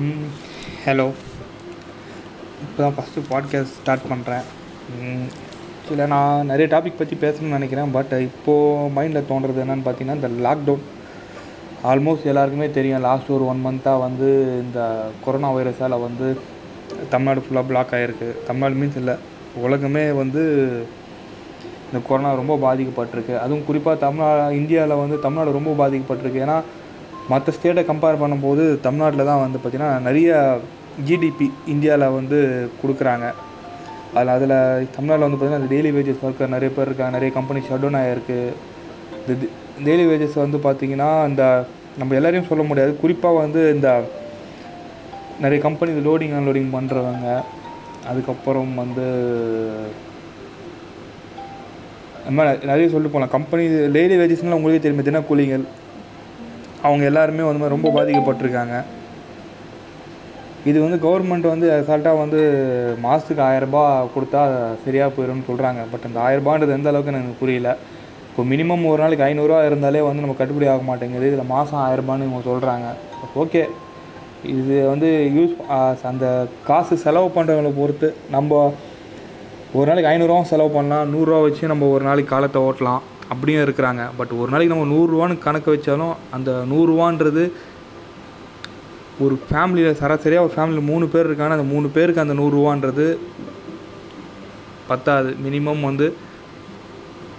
Hello. இப்போ தான் first podcast start பண்ணுறேன் இல்லை நான் நிறைய டாபிக் பற்றி பேசணும்னு நினைக்கிறேன் பட் இப்போது மைண்டில் தோன்றது என்னென்னு பார்த்தீங்கன்னா இந்த லாக்டவுன் ஆல்மோஸ்ட் எல்லாருக்குமே தெரியும் லாஸ்ட் ஒரு ஒன் மந்த்தாக வந்து இந்த கொரோனா வைரஸால் வந்து தமிழ்நாடு ஃபுல்லாக பிளாக் ஆகிருக்கு தமிழ்நாடு மீன்ஸ் இல்லை உலகமே வந்து இந்த கொரோனா ரொம்ப பாதிக்கப்பட்டிருக்கு. அதுவும் குறிப்பாக தமிழ்நா இந்தியாவில் வந்து தமிழ்நாடு ரொம்ப பாதிக்கப்பட்டிருக்கு. ஏன்னா மற்ற ஸ்டேட்டை கம்பேர் பண்ணும்போது தமிழ்நாட்டில் தான் வந்து பார்த்திங்கன்னா நிறைய ஜிடிபி இந்தியாவில் வந்து கொடுக்குறாங்க. அதில் அதில் தமிழ்நாட்டில் வந்து பார்த்திங்கன்னா டெய்லி வேஜஸ் ஒர்க்கர் நிறைய பேர் இருக்காங்க. நிறைய கம்பெனி ஷட் டவுன் ஆகிருக்கு இந்த டெய்லி வேஜஸ் வந்து பார்த்திங்கன்னா இந்த நம்ம எல்லோரையும் சொல்ல முடியாது. குறிப்பாக வந்து இந்த நிறைய கம்பெனி லோடிங் அன்லோடிங் பண்ணுறவங்க அதுக்கப்புறம் வந்து நம்ம நிறைய சொல்லிட்டு போகலாம் கம்பெனி டெய்லி வேஜஸ்னால் உங்களுக்கே தெரியுமே தினக்கூலிகள். அவங்க எல்லாருமே வந்து ரொம்ப பாதிக்கப்பட்டிருக்காங்க. இது வந்து கவர்மெண்ட் வந்து அசால்ட்டாக வந்து மாதத்துக்கு ஆயரரூபா கொடுத்தா சரியாக போயிடும்னு சொல்கிறாங்க பட் அந்த ஆயரரூபான்றது எந்த அளவுக்கு எனக்கு புரியல. இப்போ மினிமம் ஒரு நாளைக்கு ஐநூறுரூவா இருந்தாலே வந்து நம்ம கட்டுப்படி ஆக மாட்டேங்குது. இதில் மாதம் ஆயரரூபான்னு இவங்க சொல்கிறாங்க ஓகே இது வந்து யூஸ் அந்த காசு செலவு பண்ணுறவங்களை பொறுத்து நம்ம ஒரு நாளைக்கு ஐநூறுரூவா செலவு பண்ணலாம். நூறுரூவா வச்சு நம்ம ஒரு நாளைக்கு காலத்தை ஓட்டலாம். அப்படியும் இருக்கிறாங்க. பட் ஒரு நாளைக்கு நம்ம நூறுரூவான்னு கணக்கு வச்சாலும் அந்த நூறுரூவான்றது ஒரு ஃபேமிலியில் சராசரியாக ஒரு ஃபேமிலியில் மூணு பேர் இருக்காங்க அந்த மூணு பேருக்கு அந்த நூறுரூவான்றது பத்தாது. மினிமம் வந்து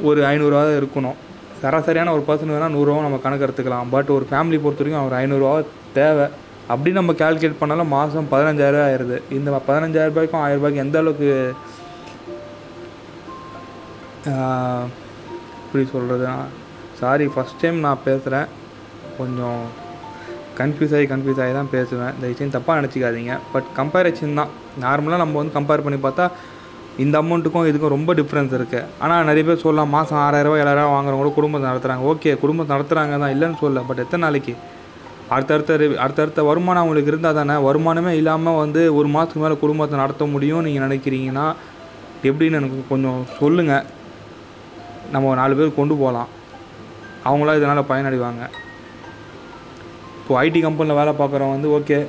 ஒரு ஐநூறுரூவா தான் இருக்கணும். சராசரியான ஒரு பர்சன் வேணால் நூறுரூவா நம்ம கணக்கு எடுத்துக்கலாம். பட் ஒரு ஃபேமிலி பொறுத்த வரைக்கும் ஒரு ஐநூறுரூவா தேவை. அப்படி நம்ம கேல்குலேட் பண்ணாலும் மாதம் பதினஞ்சாயிரரூவா ஆயிடுது இந்த பதினஞ்சாயிரரூபாய்க்கும் ரூபாய்க்கும் ரூபாய்க்கு எந்த அளவுக்கு எப்படி சொல்கிறது சாரி ஃபஸ்ட் டைம் நான் பேசுகிறேன் கொஞ்சம் கன்ஃபியூஸ் ஆகி கன்ஃபியூஸ் ஆகி தான் பேசுவேன். தயவுசெய்து தப்பாக நினச்சிக்காதீங்க. பட் கம்பேரிசன் தான். நார்மலாக நம்ம வந்து கம்பேர் பண்ணி பார்த்தா இந்த அமௌண்ட்டுக்கும் இதுக்கும் ரொம்ப டிஃப்ரென்ஸ் இருக்குது ஆனால் நிறைய பேர் சொல்லலாம் மாதம் ஆறாயிரரூவா ஏழாயிரம் வாங்குறவங்க குடும்பத்தை நடத்துகிறாங்க ஓகே குடும்பத்தை நடத்துகிறாங்க தான். இல்லைன்னு சொல்ல பட் எத்தனை நாளைக்கு? அடுத்தடுத்த அடுத்தடுத்த வருமானம் அவங்களுக்கு இருந்தால் தானே. வருமானமே இல்லாமல் வந்து ஒரு மாதத்துக்கு மேலே குடும்பத்தை நடத்த முடியும் நீங்கள் நினைக்கிறீங்கன்னா எப்படின்னு எனக்கு கொஞ்சம் சொல்லுங்கள் நம்ம நாலு பேர் கொண்டு போகலாம். அவங்களாம் இதனால் பயனடைவாங்க. இப்போது ஐடி கம்பெனியில் வேலை பார்க்குறவங்க வந்து ஓகே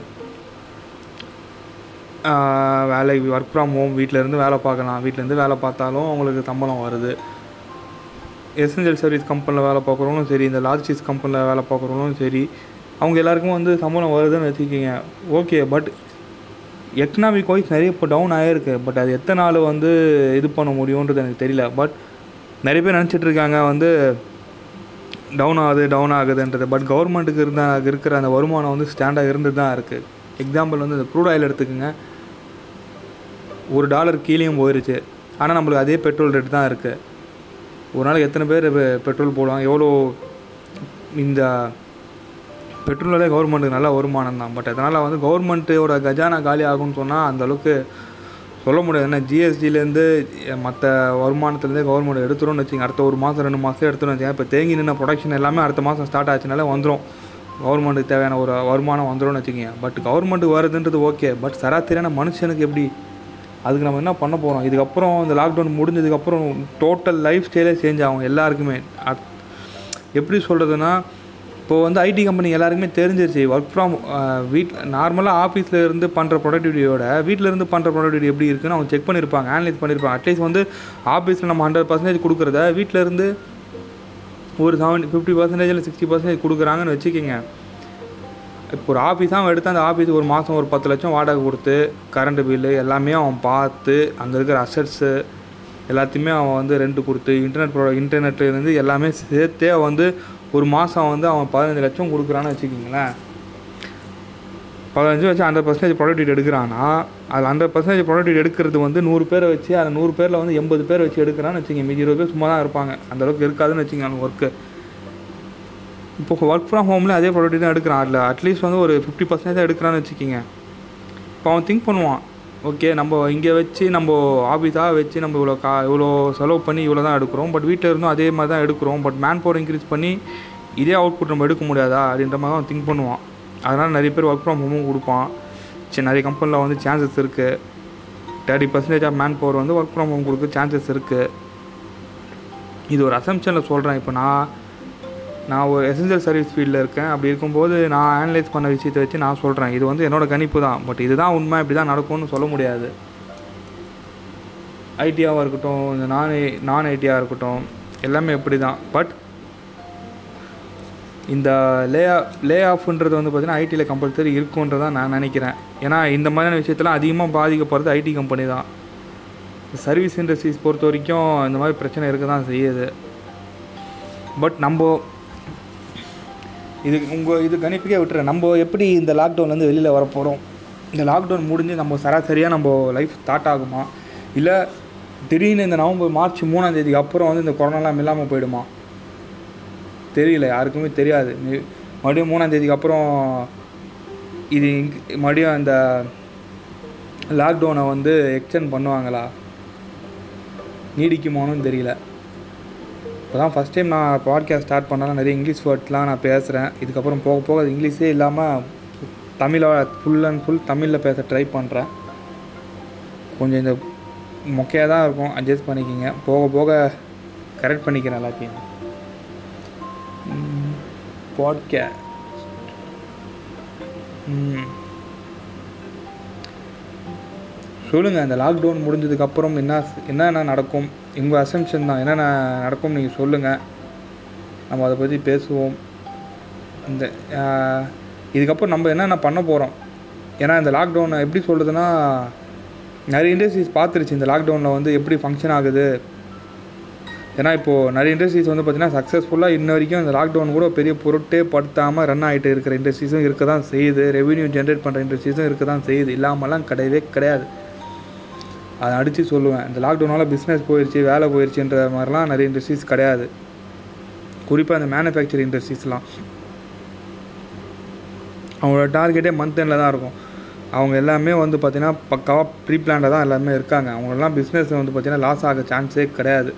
வேலை ஒர்க் ஃப்ரம் ஹோம் வீட்டிலேருந்து வேலை பார்க்கலாம். வீட்டிலேருந்து வேலை பார்த்தாலும் அவங்களுக்கு சம்பளம் வருது. எசென்சியல் சர்வீஸ் கம்பெனியில் வேலை பார்க்குறவங்களும் சரி இந்த லாஜிஸ்டிக்ஸ் கம்பெனியில் வேலை பார்க்குறவங்களும் சரி அவங்க எல்லாருக்கும் வந்து சம்பளம் வருதுன்னு வச்சுக்கிங்க. ஓகே பட் எக்கனாமிக் வைஸ் நிறைய இப்போ டவுன் ஆகிருக்கு பட் அது எத்தனை நாள் வந்து இது பண்ண முடியுன்றது எனக்கு தெரியல. பட் நிறைய பேர் நினச்சிட்டு இருக்காங்க வந்து டவுன் ஆகுது டவுன் ஆகுதுன்றது. பட் கவர்மெண்ட்டுக்கு இருந்தால் இருக்கிற அந்த வருமானம் வந்து ஸ்டாண்டாக இருந்து தான் இருக்குது எக்ஸாம்பிள் வந்து இந்த க்ரூட் ஆயில் எடுத்துக்கோங்க. ஒரு டாலர் கீழேயும் போயிருச்சு. ஆனால் நம்மளுக்கு அதே பெட்ரோல் ரேட் தான் இருக்குது ஒரு நாளைக்கு எத்தனை பேர் பெட்ரோல் போடுவாங்க? எவ்வளோ இந்த பெட்ரோலே கவர்மெண்ட்டுக்கு நல்ல வருமானம் தான். பட் அதனால் வந்து கவர்மெண்ட்டோட கஜானா காலி ஆகும்னு சொன்னால் அந்தளவுக்கு சொல்ல முடியாது. ஏன்னா ஜிஎஸ்டிலேருந்து மற்ற வருமானத்துலேருந்து கவர்மெண்ட் எடுத்துரும்னு வச்சுங்க அடுத்த ஒரு மாதம் ரெண்டு மாதம் எடுத்துரும் வச்சுங்க இப்போ தேங்கி நின்ன ப்ரொடக்ஷன் எல்லாமே அடுத்த மாதம் ஸ்டார்ட் ஆச்சுனால வந்துடும் கவர்மெண்ட்டுக்கு தேவையான ஒரு வருமானம் வந்துடும்னு வச்சுக்கோங்க. பட் கவர்மெண்ட்டுக்கு வருதுன்றது ஓகே பட் சராசரியான மனுஷனுக்கு எப்படி? அதுக்கு நம்ம என்ன பண்ண போகிறோம் இதுக்கப்புறம் இந்த லாக்டவுன் முடிஞ்சதுக்கப்புறம் டோட்டல் லைஃப் ஸ்டைலே சேஞ்ச் ஆகும் எல்லாருக்குமே. எப்படி சொல்கிறதுனா இப்போது வந்து ஐடி கம்பெனி எல்லாருக்குமே தெரிஞ்சிருச்சு. ஒர்க் ஃப்ரம் வீட் நார்மலாக ஆஃபீஸில் இருந்து பண்ணுற ப்ரொடக்டிவிட்டியோட வீட்டில் இருந்து பண்ணுற ப்ரொடக்டிவிட்டி எப்படி இருக்குன்னு அவங்க செக் பண்ணியிருப்பாங்க அனலைஸ் பண்ணியிருப்பாங்க அட்லீஸ்ட் வந்து ஆஃபீஸில் நம்ம ஹண்ட்ரட் பர்சன்டேஜ் கொடுக்குறத வீட்டில் இருந்து ஒரு செவன் ஃபிஃப்டி பர்சன்டேஜ் இல்லை சிக்ஸ்டி பர்சன்டேஜ் கொடுக்குறாங்கன்னு வச்சுக்கோங்க. இப்போ ஒரு ஆஃபீஸ் அவன் எடுத்து அந்த ஆஃபீஸ் ஒரு மாதம் ஒரு பத்து லட்சம் வாடகை கொடுத்து கரண்ட்டு பில்லு எல்லாமே அவன் பார்த்து அங்கே இருக்கிற அசட்ஸு எல்லாத்தையுமே அவன் வந்து ரெண்டு கொடுத்து இன்டர்நெட் ப்ரோ இன்டர்நெட்லேருந்து எல்லாமே சேர்த்தே அவன் வந்து ஒரு மாதம் வந்து அவன் பதினஞ்சு லட்சம் கொடுக்குறான்னு வச்சுக்கிங்களேன். பதினஞ்சு வச்சு ஹண்ட்ரட் பர்சன்டேஜ் ப்ராடக்ட் எடுக்கிறான்னா அது ஹண்ட்ரட் பர்சன்டேஜ் ப்ராடக்ட் எடுக்கிறது வந்து நூறு பேரை வச்சு அந்த நூறு பேரில் வந்து எண்பது பேர் வச்சு எடுக்கிறான்னு வச்சுங்க மீதி இருபது பேர் சும்மா தான் இருப்பாங்க. அந்தளவுக்கு இருக்காதுன்னு வச்சுங்க அந்த ஒர்க்கு இப்போ ஒர்க் ஃப்ரம் ஹோமில் அதே ப்ராடக்ட் தான் எடுக்கிறான். அதில் அட்லீஸ்ட் வந்து ஒரு ஃபிஃப்டி பர்சன்டேஜ் தான் எடுக்கிறான்னு வச்சுக்கிங்க. இப்போ அவன் திங்க் பண்ணுவான். ஓகே நம்ம இங்கே வச்சு நம்ம ஆஃபீஸாக வச்சு நம்ம இவ்வளோ கா இவ்வளோ செலவு பண்ணி இவ்வளோ தான் எடுக்கிறோம். பட் வீட்டில் இருந்தும் அதே மாதிரி தான் எடுக்கிறோம். பட் மேன் பவர் இன்க்ரீஸ் பண்ணி இதே அவுட்புட் நம்ம எடுக்க முடியாதா அப்படின்ற மாதிரி தான் திங்க் பண்ணுவான். அதனால் நிறைய பேர் ஒர்க் ஃப்ரம் ஹோமும் கொடுப்பான். சரி நிறைய கம்பெனியில் வந்து சான்சஸ் இருக்குது thirty percentage of man power வந்து ஒர்க் ஃப்ரம் ஹோம் கொடுக்க சான்சஸ் இருக்குது இது ஒரு அசம்ஷனில் சொல்கிறேன் இப்போ நான் நான் ஒரு எசென்சியல் சர்வீஸ் ஃபீல்டில் இருக்கேன். அப்படி இருக்கும்போது நான் அனலைஸ் பண்ண விஷயத்தை வச்சு நான் சொல்கிறேன் இது வந்து என்னோடய கணிப்பு தான். பட் இதுதான் உண்மை. இப்படி தான் நடக்கும்னு சொல்ல முடியாது. ஐடியாவாக இருக்கட்டும் இந்த நான் நான் ஐடியாக இருக்கட்டும் எல்லாமே இப்படி தான். பட் இந்த லே லே ஆஃப்ன்றது வந்து பார்த்திங்கன்னா ஐடியில் கம்பல்சரி இருக்குன்றதான் நான் நினைக்கிறேன். ஏன்னா இந்த மாதிரியான விஷயத்தெல்லாம் அதிகமாக பாதிக்கப்படுறது ஐடி கம்பெனி தான். சர்வீஸ் இண்டஸ்ட்ரீஸ் பொறுத்த வரைக்கும் இந்த மாதிரி பிரச்சனை இருக்க தான் செய்யுது. பட் நம்ம இது உங்கள் இது கணிப்புக்கே விட்டுறேன். நம்ம எப்படி இந்த லாக்டவுன்லேருந்து வெளியில் வரப்போகிறோம் இந்த லாக்டவுன் முடிஞ்சு நம்ம சராசரியாக நம்ம லைஃப் ஸ்டார்ட் ஆகுமா? இல்லை திடீர்னு இந்த நவம்பர் மார்ச் மூணாம் தேதிக்கு அப்புறம் வந்து இந்த கொரோனாலாம் இல்லாமல் போயிடுமா? தெரியல யாருக்குமே தெரியாது. மறுபடியும் மூணாம் தேதிக்கு அப்புறம் இது மறுபடியும் அந்த லாக்டவுனை வந்து எக்ஸ்டெண்ட் பண்ணுவாங்களா? நீடிக்குமானும் தெரியல. இப்போ தான் ஃபஸ்ட் டைம் நான் பாட்காஸ்ட் ஸ்டார்ட் பண்ணாலும் நிறைய இங்கிலீஷ் வேர்ட்ஸ்லாம் நான் பேசுகிறேன் இதுக்கப்புறம் போக போக அது இங்கிலீஷே இல்லாமல் தமிழை ஃபுல் அண்ட் ஃபுல் தமிழில் பேச ட்ரை பண்ணுறேன் கொஞ்சம் இந்த மொக்கையாக தான் இருக்கும் அட்ஜஸ்ட் பண்ணிக்கிங்க. போக போக கரெக்ட் பண்ணிக்கிறேன் எல்லாத்தையும். Podcast hmm. சொல்லுங்கள் அந்த லாக்டவுன் முடிஞ்சதுக்கப்புறம் என்ன என்னென்ன நடக்கும்? உங்கள் அசம்ஷன் தான். என்னென்ன நடக்கும் நீங்கள் சொல்லுங்கள் நம்ம அதை பற்றி பேசுவோம். இந்த இதுக்கப்புறம் நம்ம என்னென்ன பண்ண போகிறோம் ஏன்னா இந்த லாக்டவுனை எப்படி சொல்கிறதுனா நிறைய இண்டஸ்ட்ரீஸ் பார்த்துருச்சு. இந்த லாக்டவுனில் வந்து எப்படி ஃபங்க்ஷன் ஆகுது? ஏன்னா இப்போது நிறைய இண்டஸ்ட்ரீஸ் வந்து பார்த்திங்கன்னா சக்ஸஸ்ஃபுல்லாக இன்ன வரைக்கும் இந்த லாக்டவுன் கூட பெரிய பொருட்டே படுத்தாமல் ரன் ஆகிட்டு இருக்கிற இண்டஸ்ட்ரீஸும் இருக்க தான் செய்யுது. ரெவென்யூ ஜென்ரேட் பண்ணுற இண்டஸ்ட்ரீஸும் இருக்க தான் செய்யுது. இல்லாமலாம் கிடையவே கிடையாது. அதை அடித்து சொல்லுவேன். இந்த லாக்டவுனால் பிஸ்னஸ் போயிடுச்சு வேலை போயிடுச்சுன்ற மாதிரிலாம் நிறைய இண்டஸ்ட்ரீஸ் கிடையாது. குறிப்பாக அந்த மேனுஃபேக்சரிங் இண்டஸ்ட்ரீஸ்லாம் அவங்களோட டார்கெட்டே மந்த் எண்டில் தான் இருக்கும். அவங்க எல்லாமே வந்து பார்த்திங்கன்னா பக்காவாக ப்ரீ பிளான்டாக தான் எல்லாமே இருக்காங்க. அவங்களெல்லாம் பிஸ்னஸ் வந்து பார்த்திங்கன்னா லாஸ் ஆக சான்ஸே கிடையாது.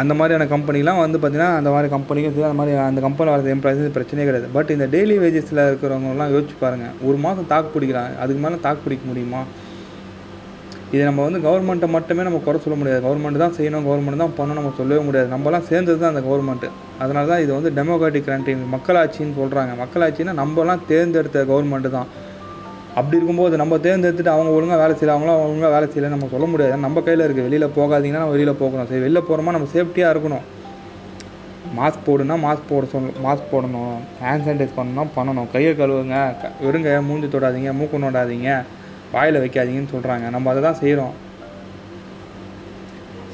அந்த மாதிரியான கம்பெனிலாம் வந்து பார்த்திங்கன்னா அந்த மாதிரி கம்பெனிக்கும் சரி அந்த மாதிரி அந்த கம்பெனியில் வர எம்ப்ளாயிஸ் பிரச்சனையே கிடையாது. பட் இந்த டெய்லி வேஜஸில் இருக்கிறவங்கலாம் யோசிச்சு பாருங்கள் ஒரு மாதம் தாக்கு பிடிக்கிறாங்க அதுக்கு மேலே தாக்கு பிடிக்க முடியுமா? இது நம்ம வந்து கவர்மெண்ட்டை மட்டுமே நம்ம குறை சொல்ல முடியாது. கவர்மெண்ட் தான் செய்யணும் கவர்மெண்ட் தான் பண்ணணும் நம்ம சொல்லவே முடியாது. நம்மலாம் சேர்ந்தது தான் அந்த கவர்மெண்ட்டு அதனால தான் இது வந்து டெமோக்ராட்டிக் கண்ட்ரி மக்களாட்சின்னு சொல்கிறாங்க மக்களாட்சின்னா நம்மலாம் தேர்ந்தெடுத்த கவர்மெண்ட்டு தான். அப்படி இருக்கும்போது நம்ம தேர்ந்தெடுத்துட்டு அவங்க ஒழுங்காக வேலை செய்யல அவங்களாம் ஒழுங்காக வேலை செய்யல நம்ம சொல்ல முடியாது. நம்ம கையில் இருக்குது வெளியில் போகாதீங்கன்னா நம்ம வெளியில் போகணும். சரி வெளியில் போகிறோமா நம்ம சேஃப்டியாக இருக்கணும். மாஸ்க் போடுனா மாஸ்க் போட சொல்ல மாஸ்க் போடணும். ஹேண்ட் சானிடைஸ் பண்ணணும் பண்ணணும். கையை கழுவுங்க. க- வெறும் கையை மூஞ்சி தொடாதீங்க. மூக்கு நோடாதீங்க. வாயில் வைக்காதீங்கன்னு சொல்கிறாங்க நம்ம அதை தான் செய்கிறோம்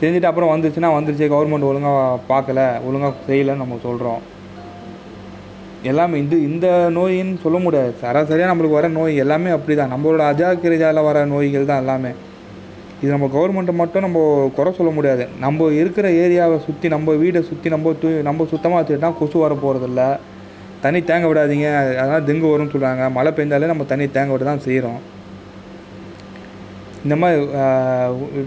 செஞ்சுட்டு அப்புறம் வந்துருச்சுன்னா வந்துருச்சு. கவர்மெண்ட் ஒழுங்காக பார்க்கல. ஒழுங்காக செய்யலைன்னு நம்ம சொல்கிறோம் எல்லாமே இந்த இந்த நோயின்னு சொல்ல முடியாது. சராசரியாக நம்மளுக்கு வர நோய் எல்லாமே அப்படி தான் நம்மளோட அஜாக்கிரஜாவில் வர நோய்கள் தான் எல்லாமே. இது நம்ம கவர்மெண்ட்டை மட்டும் நம்ம குறை சொல்ல முடியாது. நம்ம இருக்கிற ஏரியாவை சுற்றி நம்ம வீடை சுற்றி நம்ம தூ நம்ம சுத்தமாக வச்சுக்கிட்டா கொசு வர போகிறதில்ல தண்ணி தேங்க விடாதீங்க. அதனால் டெங்கு வரும்னு சொல்கிறாங்க மழை பெஞ்சாலே நம்ம தண்ணி தேங்க விட தான் செய்கிறோம் இந்த மாதிரி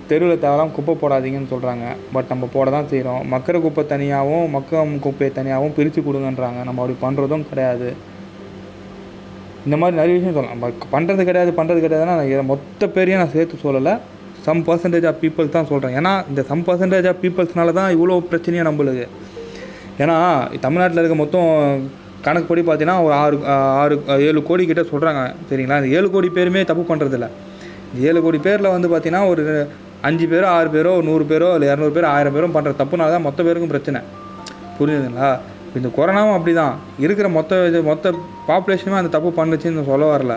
தெருவில் தேவலாம் குப்பை போடாதீங்கன்னு சொல்கிறாங்க பட் நம்ம போட தான் செய்கிறோம் மக்கிற குப்பை தனியாகவும் மக்கம் குப்பையை தனியாகவும் பிரித்து கொடுங்கன்றாங்க. நம்ம அப்படி பண்ணுறதும் கிடையாது. இந்த மாதிரி நிறைய விஷயம் சொல்லலாம். பண்ணுறது கிடையாது பண்ணுறது கிடையாதுன்னா நான் இதை மொத்த பேரையும் நான் சேர்த்து சொல்லலை. சம் பர்சன்டேஜ் ஆஃப் பீப்புள்ஸ் தான் சொல்கிறேன் ஏன்னா இந்த சம் பர்சன்டேஜ் ஆஃப் பீப்புள்ஸ்னால தான் இவ்வளோ பிரச்சனையாக நம்மளுக்கு. ஏன்னா தமிழ்நாட்டில் இருக்க மொத்தம் கணக்குப்படி பார்த்தீங்கன்னா ஒரு ஆறு ஆறு ஏழு கோடி கிட்டே சொல்கிறாங்க சரிங்களா? இந்த ஏழு கோடி பேருமே தப்பு பண்ணுறதில்ல ஏழு கோடி பேரில் வந்து பார்த்தீங்கன்னா ஒரு அஞ்சு பேரோ ஆறு பேரோ நூறு பேரோ இல்லை இரநூறு பேரோ ஆயிரம் பேரும் பண்ணுற தப்புனால தான் மொத்த பேருக்கும் பிரச்சனை. புரியுதுங்களா? இந்த கொரோனாவும் அப்படி தான் இருக்கிற மொத்த இது மொத்த பாப்புலேஷனுமே அந்த தப்பு பண்ணுச்சுன்னு சொல்ல வரல.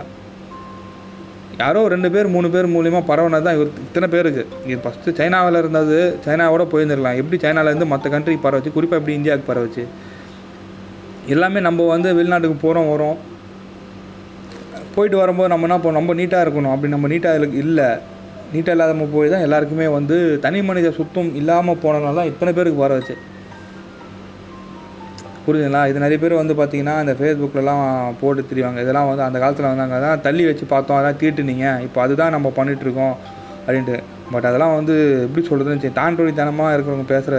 யாரோ ரெண்டு பேர் மூணு பேர் மூலியமாக பரவுனது தான் இத்தனை பேருக்கு. இது ஃபஸ்ட்டு சைனாவில் இருந்தது சைனாவோட போயிருந்துடலாம் எப்படி சைனாலேருந்து மற்ற கண்ட்ரிக்கு பரவச்சு? குறிப்பாக எப்படி இந்தியாவுக்கு பரவச்சு? எல்லாமே நம்ம வந்து வெளிநாட்டுக்கு போகிறோம் வரோம். போயிட்டு வரும்போது நம்ம என்ன பண்ணோம் நம்ம நீட்டாக இருக்கணும். அப்படி நம்ம நீட்டாக இல்லை. நீட்டாக இல்லாமல் போய் தான் எல்லாருக்குமே வந்து தனி மனித சுத்தம் இல்லாமல் போனதுனால தான் இத்தனை பேருக்கு வர வச்சு புரியுதுங்களா? இது நிறைய பேர் வந்து பார்த்தீங்கன்னா இந்த ஃபேஸ்புக்கிலலாம் போட்டு தெரியுவாங்க இதெல்லாம் வந்து அந்த காலத்தில் வந்தாங்க தான் தள்ளி வச்சு பார்த்தோம். அதான் தீட்டுனீங்க. இப்போ அதுதான் நம்ம பண்ணிகிட்ருக்கோம் அப்படின்ட்டு. பட் அதெல்லாம் வந்து எப்படி சொல்கிறதுன்னு சரி தாண்டொழித்தனமாக இருக்கிறவங்க பேசுகிற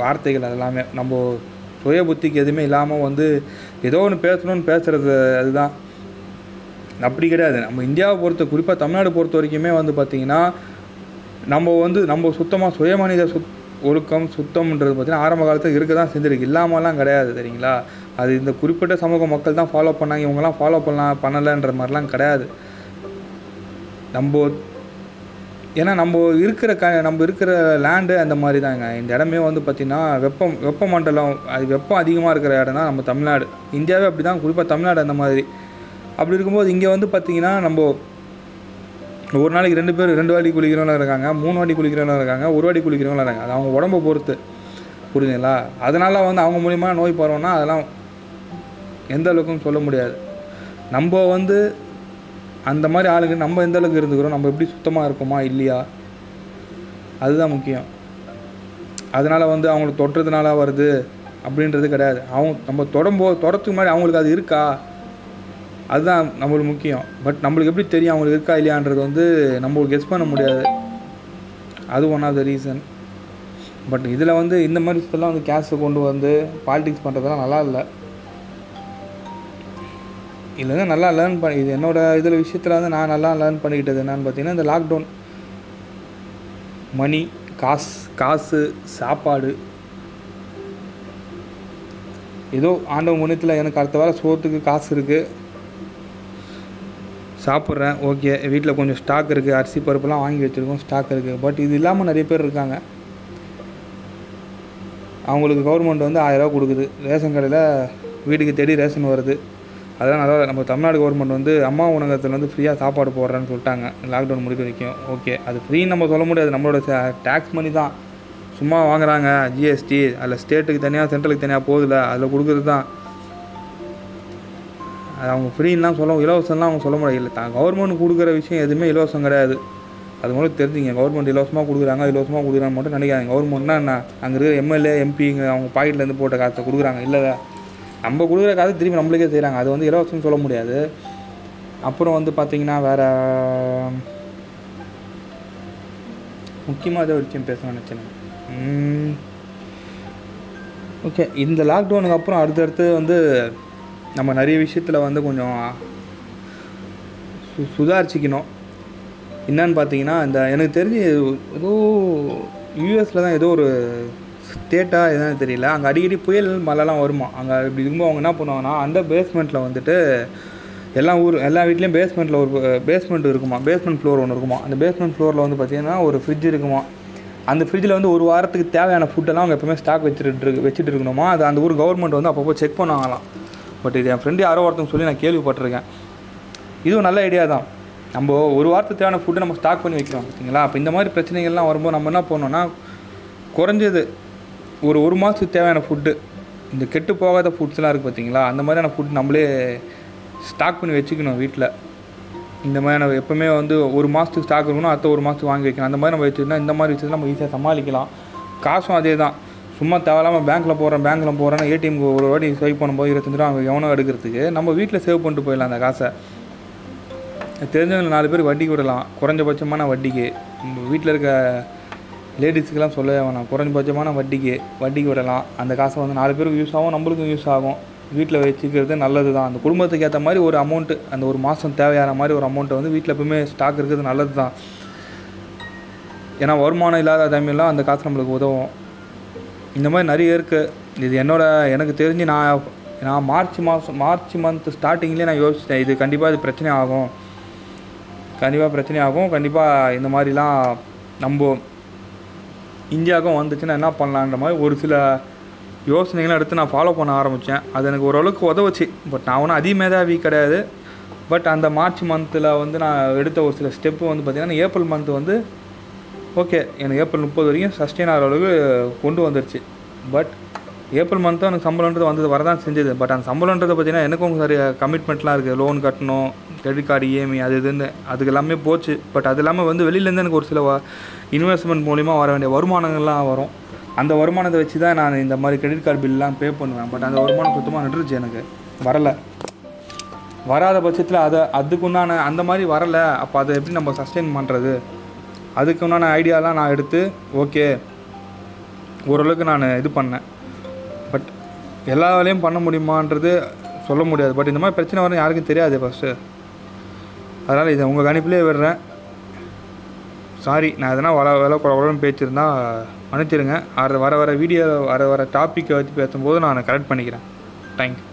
வார்த்தைகள் அதெல்லாமே. நம்ம சுய புத்திக்கு எதுவுமே இல்லாமல் வந்து ஏதோ ஒன்று பேசணும்னு பேசுகிறது அதுதான். அப்படி கிடையாது. நம்ம இந்தியாவை பொறுத்த குறிப்பாக தமிழ்நாடு பொறுத்த வரைக்குமே வந்து பார்த்திங்கன்னா நம்ம வந்து நம்ம சுத்தமாக சுயமனித சுத் ஒழுக்கம் சுத்தம்ன்றது பார்த்திங்கன்னா ஆரம்ப காலத்தில் இருக்க தான் செஞ்சிருக்கு. இல்லாமலாம் கிடையாது சரிங்களா? அது இந்த குறிப்பிட்ட சமூக மக்கள் தான் ஃபாலோ பண்ணாங்க. இவங்கெல்லாம் ஃபாலோ பண்ணலாம் பண்ணலைன்ற மாதிரிலாம் கிடையாது. நம்ம ஏன்னா நம்ம இருக்கிற க நம்ம இருக்கிற லேண்டு அந்த மாதிரி தாங்க இந்த இடமே வந்து பார்த்திங்கன்னா வெப்பம் வெப்பமண்டலம் அது வெப்பம் அதிகமாக இருக்கிற இடம் தான் நம்ம தமிழ்நாடு. இந்தியாவே அப்படி தான் குறிப்பாக தமிழ்நாடு அந்த மாதிரி. அப்படி இருக்கும்போது இங்கே வந்து பார்த்திங்கன்னா நம்ம ஒரு நாளைக்கு ரெண்டு பேர் ரெண்டு வாட்டி குளிக்கிறவங்களும் இருக்காங்க மூணு வாட்டி குளிக்கிறவங்களும் இருக்காங்க ஒரு வாட்டி குளிக்கிறவங்களும் இருக்காங்க. அது அவங்க உடம்பை பொறுத்து. புரியுதுங்களா அதனால் வந்து அவங்க மூலிமா நோய் பரவும்னா அதெல்லாம் எந்த அளவுக்கும் சொல்ல முடியாது. நம்ம வந்து அந்த மாதிரி ஆளுங்க நம்ம எந்த அளவுக்கு இருந்துக்கிறோம் நம்ம எப்படி சுத்தமாக இருக்கோமா இல்லையா? அதுதான் முக்கியம். அதனால் வந்து அவங்களுக்கு தொட்டுறதுனால வருது அப்படின்றது கிடையாது. அவங்க நம்ம தொடம்போ தொடத்துக்கு முன்னாடி அவங்களுக்கு அது இருக்கா? அதுதான் நம்மளுக்கு முக்கியம். பட் நம்மளுக்கு எப்படி தெரியும் அவங்களுக்கு இருக்கா இல்லையான்றது வந்து நம்மளுக்கு கெஸ் பண்ண முடியாது. அது one of the reason but இதில் வந்து இந்த மாதிரி விஷயத்தெல்லாம் வந்து கேஸை கொண்டு வந்து பாலிடிக்ஸ் பண்ணுறதெல்லாம் நல்லா இல்லை. இல்லைங்க நல்லா லேர்ன் பண்ணி இது என்னோடய இதில் விஷயத்தில் வந்து நான் நல்லா லேர்ன் பண்ணிக்கிட்டது என்னன்னு பார்த்தீங்கன்னா இந்த லாக்டவுன் மணி காசு காசு சாப்பாடு. ஏதோ ஆண்டவன் முன்னத்தில் எனக்கு அடுத்த வாரம் சோத்துக்கு காசு இருக்குது சாப்பிட்றேன் ஓகே. வீட்டில் கொஞ்சம் ஸ்டாக் இருக்குது அரிசி பருப்புலாம் வாங்கி வச்சுருக்கோம் ஸ்டாக் இருக்குது பட் இது இல்லாமல் நிறைய பேர் இருக்காங்க. அவங்களுக்கு கவர்மெண்ட் வந்து ஆயிரரூவா கொடுக்குது. ரேஷன் கடையில் வீட்டுக்கு தேடி ரேஷன் வருது. அதெல்லாம் நல்லா நம்ம தமிழ்நாடு கவர்மெண்ட் வந்து அம்மா உணவகத்தில் வந்து ஃப்ரீயாக சாப்பாடு போடுறேன்னு சொல்லிட்டாங்க. லாக்டவுன் முடிக்க வரைக்கும். ஓகே அது ஃப்ரீன்னு நம்ம சொல்ல முடியாது. நம்மளோட டேக்ஸ் மணி தான். சும்மா வாங்குறாங்க. ஜிஎஸ்டி அதில் ஸ்டேட்டுக்கு தனியாக சென்ட்ரலுக்கு தனியாக போகுதில்ல. அதில் கொடுக்குறது தான் அது அவங்க ஃப்ரீன்லாம் சொல்ல இலவசம்லாம் அவங்க சொல்ல முடியாது இல்லை தான் கவர்மெண்ட் கொடுக்குற விஷயம் எதுவுமே இலவசம் கிடையாது. அது மூலம் தெரிஞ்சுங்க. கவர்மெண்ட் இலவசமாக கொடுக்குறாங்க இலவசமாக கொடுக்குறாங்க மட்டும் நினைக்காதீங்க. கவர்மெண்ட்னா என்ன? அங்கே இருக்கிற எம்எல்ஏ எம்பிங்க அவங்க பாக்கெட்லேருந்து போட்ட காசை கொடுக்குறாங்க. இல்லை நம்ம கொடுக்குற காசு திரும்பி நம்மளுக்கே செய்கிறாங்க அது வந்து இலவசம்னு சொல்ல முடியாது. அப்புறம் வந்து பார்த்திங்கன்னா வேறு முக்கியமாக ஏதோ விஷயம் பேசணும்னு நினச்சேன் ஓகே. இந்த லாக்டவுனுக்கு அப்புறம் அடுத்தடுத்து வந்து நம்ம நிறைய விஷயத்தில் வந்து கொஞ்சம் சு சுதாரிச்சிக்கணும். என்னன்னு பார்த்தீங்கன்னா இந்த எனக்கு தெரிஞ்சு ஏதோ யூஎஸில் தான் ஏதோ ஒரு ஸ்டேட்டாக எதுன்னு தெரியல. அங்கே அடிக்கடி புயல் மழைலாம் வருமா? அங்கே இப்படி இருக்கும்போது அவங்க என்ன பண்ணுவாங்கன்னா அந்த பேஸ்மெண்ட்டில் வந்துட்டு எல்லா ஊர் எல்லா வீட்லேயும் பேஸ்மெண்ட்டில் ஒரு பேஸ்மெண்ட் இருக்குமா? பேஸ்மெண்ட் ஃப்ளோர் ஒன்று இருக்குமா? அந்த பேஸ்மெண்ட் ஃப்ளோரில் வந்து பார்த்திங்கன்னா ஒரு ஃப்ரிட்ஜ் இருக்குமா? அந்த ஃப்ரிட்ஜில் வந்து ஒரு வாரத்துக்கு தேவையான ஃபுட்டெல்லாம் அவங்க எப்பவுமே ஸ்டாக் வச்சுட்டு இருக்கு வச்சுட்டு இருக்கணுமா? அது அந்த ஊர் கவர்மெண்ட் வந்து அப்பப்போ செக் பண்ணுவாங்களாம். பட் இது என் ஃப்ரெண்டு யாரோ ஒருத்தவங்க சொல்லி நான் கேள்விப்பட்டிருக்கேன். இதுவும் நல்ல ஐடியா தான். நம்ம ஒரு வாரத்துக்கு தேவையான ஃபுட்டை நம்ம ஸ்டாக் பண்ணி வைக்கிறோம் பார்த்தீங்களா அப்போ இந்த மாதிரி பிரச்சனைகள்லாம் வரும்போது நம்ம என்ன பண்ணோன்னா குறைஞ்சது ஒரு ஒரு மாதத்துக்கு தேவையான ஃபுட்டு இந்த கெட்டு போகாத ஃபுட்ஸ்லாம் இருக்குது பார்த்தீங்களா அந்த மாதிரியான ஃபுட் நம்மளே ஸ்டாக் பண்ணி வச்சுக்கணும் வீட்டில் இந்த மாதிரியான எப்போவுமே வந்து ஒரு மாதத்துக்கு ஸ்டாக் இருக்கணும் அடுத்த ஒரு மாதத்துக்கு வாங்கி வைக்கணும். அந்த மாதிரி நம்ம வச்சுருந்தா இந்த மாதிரி விஷயத்தில் நம்ம ஈஸியாக சமாளிக்கலாம். காசும் அதே தான் சும்மா தேவையில்லாமல் பேங்க்கில் போகிறேன் பேங்க்கில் போகிறேன்னு ஏடிஎம்க்கு ஒரு வாட்டி ஸ்வைப் பண்ணும்போது இருபத்தஞ்சு ரூபா அவங்க எவனோ எடுக்கிறதுக்கு நம்ம வீட்டில் சேவ் பண்ணிட்டு போயிடலாம் அந்த காசை. தெரிஞ்சவங்க நாலு பேர் வட்டிக்கு விடலாம். குறைஞ்சபட்சமான வட்டிக்கு. நம்ம வீட்டில் இருக்க லேடிஸுக்கெல்லாம் சொல்லவே வேணாம். குறைஞ்சபட்சமான வட்டிக்கு வட்டிக்கு விடலாம். அந்த காசை வந்து நாலு பேருக்கு யூஸ் ஆகும் நம்மளுக்கும் யூஸ் ஆகும். வீட்டில் வச்சுக்கிறது நல்லது தான் அந்த குடும்பத்துக்கு ஏற்ற மாதிரி ஒரு அமௌண்ட்டு அந்த ஒரு மாதம் தேவையான மாதிரி ஒரு அமௌண்ட்டை வந்து வீட்டில் எப்பவுமே ஸ்டாக் இருக்கிறது நல்லது தான் ஏன்னா வருமானம் இல்லாத டைம்லாம் அந்த காசு நம்மளுக்கு உதவும். இந்த மாதிரி நிறைய இருக்குது இது என்னோட எனக்கு தெரிஞ்சு நான் நான் மார்ச் மாதம் மார்ச் மந்த் ஸ்டார்டிங்லேயே நான் யோசித்தேன் இது கண்டிப்பாக இது பிரச்சனை ஆகும். கண்டிப்பாக பிரச்சனை ஆகும். கண்டிப்பாக இந்த மாதிரிலாம் நம்ம இந்தியாவுக்கும் வந்துச்சுன்னா என்ன பண்ணலான்ற மாதிரி ஒரு சில யோசனைகளும் எடுத்து நான் ஃபாலோ பண்ண ஆரம்பித்தேன் அது எனக்கு ஓரளவுக்கு உதவுச்சு. பட் நான் ஒன்றும் அதிமேதாவி கிடையாது. பட் அந்த மார்ச் மந்தில் வந்து நான் எடுத்த ஒரு சில ஸ்டெப்பு வந்து பார்த்திங்கன்னா ஏப்ரல் மந்த் வந்து ஓகே எனக்கு ஏப்ரல் முப்பது வரைக்கும் சஸ்டெயின் ஆகிற அளவுக்கு கொண்டு வந்துருச்சு. பட் ஏப்ரல் மந்த்தும் எனக்கு சம்பளன்றது வந்தது வரதான் செஞ்சது. பட் அந்த சம்பளன்றதை பார்த்தீங்கன்னா எனக்கும் சரி கமிட்மெண்ட்லாம் இருக்குது லோன் கட்டணும் கிரெடிட் கார்டு இஎம்ஐ அது இதுன்னு. அதுக்கு எல்லாமே போச்சு. பட் அது இல்லாமல் வந்து வெளியிலேருந்து எனக்கு ஒரு சில இன்வெஸ்ட்மெண்ட் மூலிமா வர வேண்டிய வருமானங்கள்லாம் வரும். அந்த வருமானத்தை வச்சு தான் நான் இந்த மாதிரி கிரெடிட் கார்டு பில்லாம் பே பண்ணுவேன். பட் அந்த வருமானம் சுத்தமாக நின்றுச்சு எனக்கு. வரலை. வராத பட்சத்தில் அதை அதுக்குண்டான அந்த மாதிரி வரலை. அப்போ அதை எப்படி நம்ம சஸ்டெயின் பண்ணுறது அதுக்கு உண்டான ஐடியாலாம் நான் எடுத்து ஓகே ஓரளவுக்கு நான் இது பண்ணேன். பட் எல்லா வேலையும் பண்ண முடியுமான்றது சொல்ல முடியாது. பட் இந்த மாதிரி பிரச்சனை வரும் யாருக்கும் தெரியாது ஃபஸ்ட்டு அதனால் இதை உங்கள் கணிப்பிலே விடுறேன். சாரி நான் எதனா வள வேலை குழப்பம் பேச்சிருந்தா மன்னிச்சிருங்க அது வர வர வீடியோ வர வர டாப்பிக்கை வச்சு பேசும்போது நான் கரெக்ட் பண்ணிக்கிறேன். தேங்க்யூ